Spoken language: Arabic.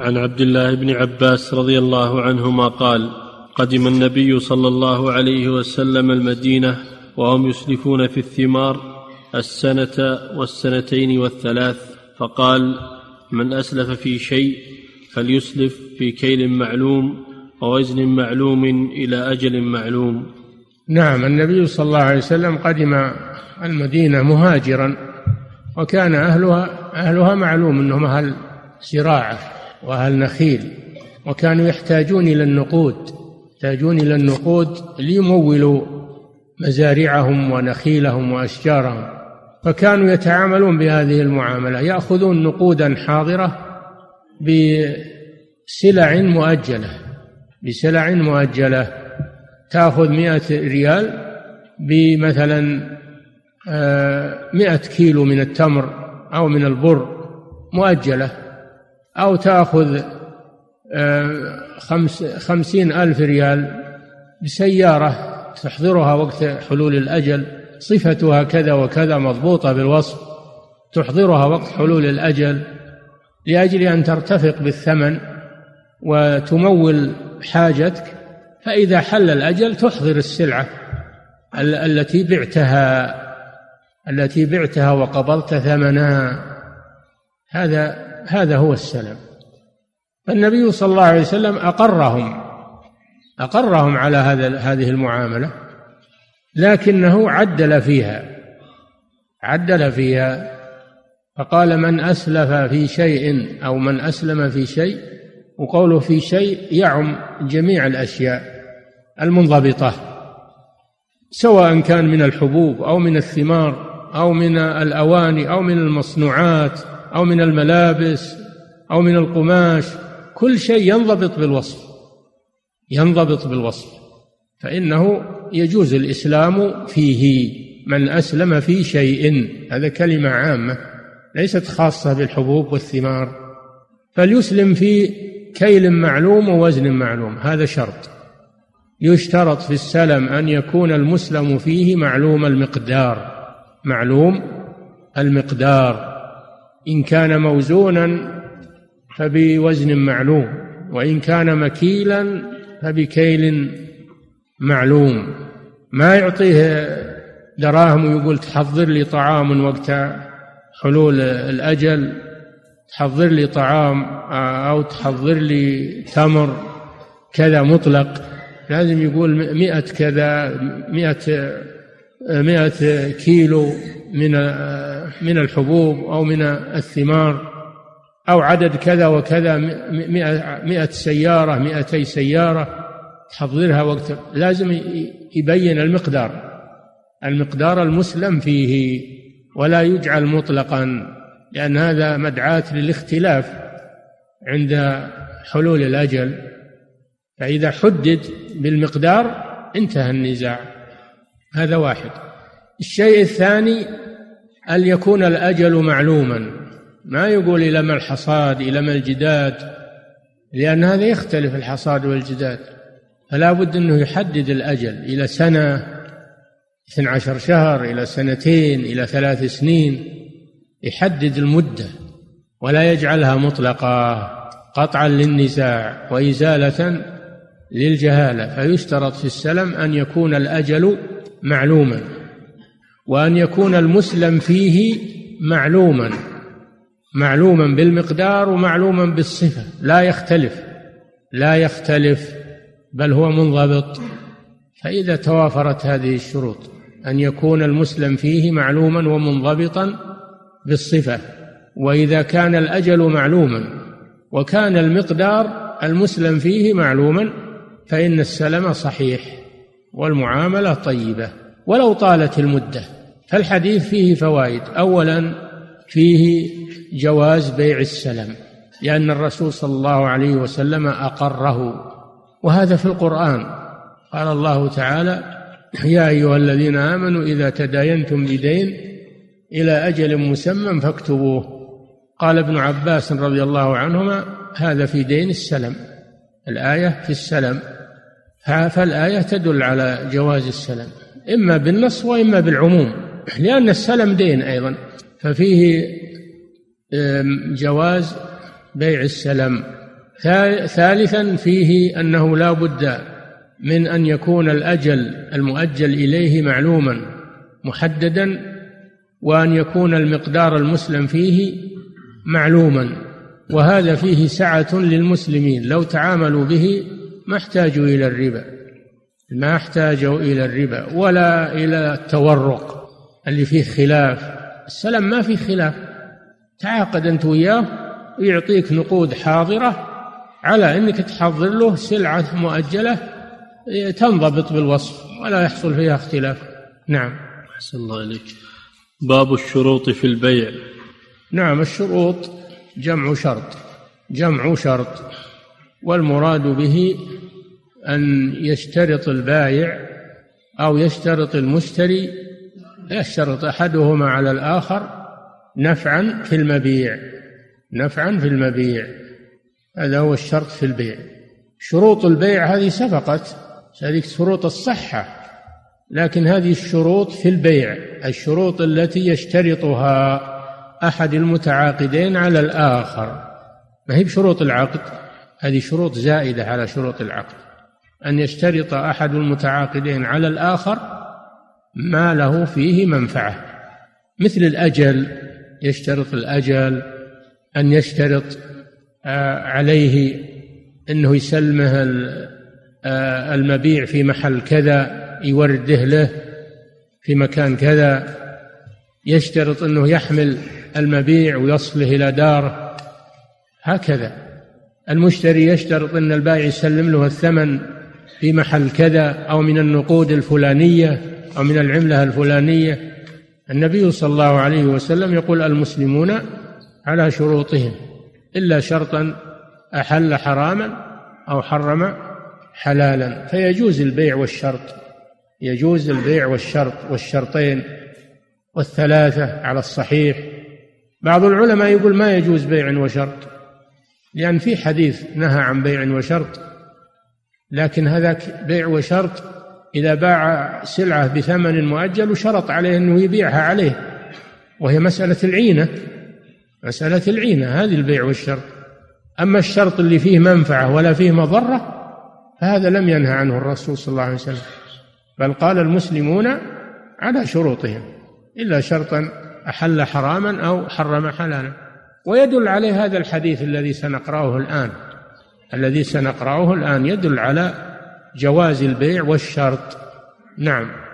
عن عبد الله بن عباس رضي الله عنهما قال قدم النبي صلى الله عليه وسلم المدينة وهم يسلفون في الثمار السنة والسنتين والثلاث فقال من أسلف في شيء فليسلف في كيل معلوم ووزن معلوم إلى أجل معلوم. نعم النبي صلى الله عليه وسلم قدم المدينة مهاجرا وكان اهلها أهلها معلوم إنهم أهل زراعه وأهل نخيل وكانوا يحتاجون إلى النقود يحتاجون إلى النقود ليمولوا مزارعهم ونخيلهم وأشجارهم. فكانوا يتعاملون بهذه المعاملة يأخذون نقودا حاضرة بسلع مؤجلة بسلع مؤجلة تأخذ مئة ريال بمثلا آه، مئة كيلو من التمر أو من البر مؤجلة. أو تأخذ آه، خمس خمسين ألف ريال بسيارة تحضرها وقت حلول الأجل. صفتها كذا وكذا مضبوطة بالوصف. تحضرها وقت حلول الأجل لأجل أن ترتفق بالثمن وتمول حاجتك. فإذا حل الأجل تحضر السلعة التي بعتها التي بعتها وقبضت ثمنها. هذا هذا هو السلم فالنبي صلى الله عليه وسلم أقرهم أقرهم على هذا هذه المعاملة لكنه عدل فيها عدل فيها فقال من أسلف في شيء أو من أسلم في شيء وقوله في شيء يعم جميع الأشياء المنضبطة سواء كان من الحبوب أو من الثمار أو من الأواني أو من المصنوعات. أو من الملابس أو من القماش كل شيء ينضبط بالوصف ينضبط بالوصف. فإنه يجوز الإسلام فيه من أسلم في شيء. هذا كلمة عامة ليست خاصة بالحبوب والثمار. فليسلم في كيل معلوم ووزن معلوم هذا شرط. يشترط في السلم أن يكون المسلم فيه معلوم المقدار معلوم المقدار. إن كان موزونا فبوزن معلوم وإن كان مكيلا فبكيل معلوم. ما يعطيه دراهم ويقول تحضر لي طعام وقت حلول الأجل تحضر لي طعام أو تحضر لي تمر كذا مطلق. لازم يقول مئة كذا مئة مئة كيلو. من من الحبوب أو من الثمار أو عدد كذا وكذا مئة, مئة سيارة مئتي سيارة تحضرها وقت لازم يبين المقدار. المقدار المسلم فيه ولا يجعل مطلقا لأن هذا مدعاة للاختلاف عند حلول الأجل. فإذا حدد بالمقدار انتهى النزاع. هذا واحد. الشيء الثاني أن يكون الأجل معلوما؟ ما يقول إلى ما الحصاد إلى ما الجداد لأن هذا يختلف الحصاد والجداد. فلا بد أنه يحدد الأجل إلى سنة اثنى عشر شهر إلى سنتين إلى ثلاث سنين. يحدد المدة ولا يجعلها مطلقة قطعا للنزاع وإزالة للجهالة. فيشترط في السلم أن يكون الأجل معلوما. وأن يكون المسلم فيه معلوما معلوما بالمقدار ومعلوما بالصفة. لا يختلف لا يختلف بل هو منضبط. فإذا توافرت هذه الشروط أن يكون المسلم فيه معلوما ومنضبطا بالصفة. وإذا كان الأجل معلوما وكان المقدار المسلم فيه معلوما فإن السلم صحيح والمعاملة طيبة. ولو طالت المدة فالحديث فيه فوائد. أولا فيه جواز بيع السلم لأن الرسول صلى الله عليه وسلم أقره. وهذا في القرآن. قال الله تعالى يا أيها الذين آمنوا إذا تداينتم بدين إلى أجل مسمى فاكتبوه. قال ابن عباس رضي الله عنهما هذا في دين السلم. الآية في السلم. فالآية تدل على جواز السلم. إما بالنص وإما بالعموم. لأن السلم دين أيضا. ففيه جواز بيع السلم. ثالثا فيه أنه لا بد من أن يكون الأجل المؤجل إليه معلوما محددا وأن يكون المقدار المسلم فيه معلوما. وهذا فيه سعة للمسلمين. لو تعاملوا به ما احتاجوا إلى الربا. ما احتاجوا إلى الربا. ولا إلى التورق. اللي فيه خلاف. السلام ما فيه خلاف. تعاقد أنت وياه ويعطيك نقود حاضرة على أنك تحضر له سلعة مؤجلة تنضبط بالوصف ولا يحصل فيها اختلاف. نعم. أحسن الله عليك باب الشروط في البيع. نعم الشروط جمع شرط جمع شرط. والمراد به أن يشترط البائع أو يشترط المشتري يشترط أحدهما على الآخر نفعا في المبيع نفعا في المبيع. هذا هو الشرط في البيع. شروط البيع هذه سبقت هذه شروط الصحة لكن هذه الشروط في البيع الشروط التي يشترطها أحد المتعاقدين على الآخر. ما هي بشروط العقد؟ هذه شروط زائدة على شروط العقد. أن يشترط أحد المتعاقدين على الآخر ما له فيه منفعة. مثل الأجل يشترط الأجل أن يشترط آه، عليه أنه يسلمه آه، المبيع في محل كذا يورده له في مكان كذا. يشترط أنه يحمل المبيع ويصله إلى داره. هكذا. المشتري يشترط أن البائع يسلم له الثمن في محل كذا أو من النقود الفلانية أو من العملة الفلانية. النبي صلى الله عليه وسلم يقول المسلمون على شروطهم إلا شرطا أحل حراما أو حرم حلالا. فيجوز البيع والشرط يجوز البيع والشرط والشرطين والثلاثة على الصحيح. بعض العلماء يقول ما يجوز بيع وشرط لأن في حديث نهى عن بيع وشرط لكن هذاك بيع وشرط. إذا باع سلعة بثمن مؤجل وشرط عليه أنه يبيعها عليه وهي مسألة العينة مسألة العينة هذه البيع والشرط. أما الشرط اللي فيه منفعة ولا فيه مضرة فهذا لم ينهى عنه الرسول صلى الله عليه وسلم. بل قال المسلمون على شروطهم إلا شرطا أحل حراما أو حرم حلالا. ويدل عليه هذا الحديث الذي سنقرأه الآن. الذي سنقرأه الآن يدل على جواز البيع والشرط. نعم.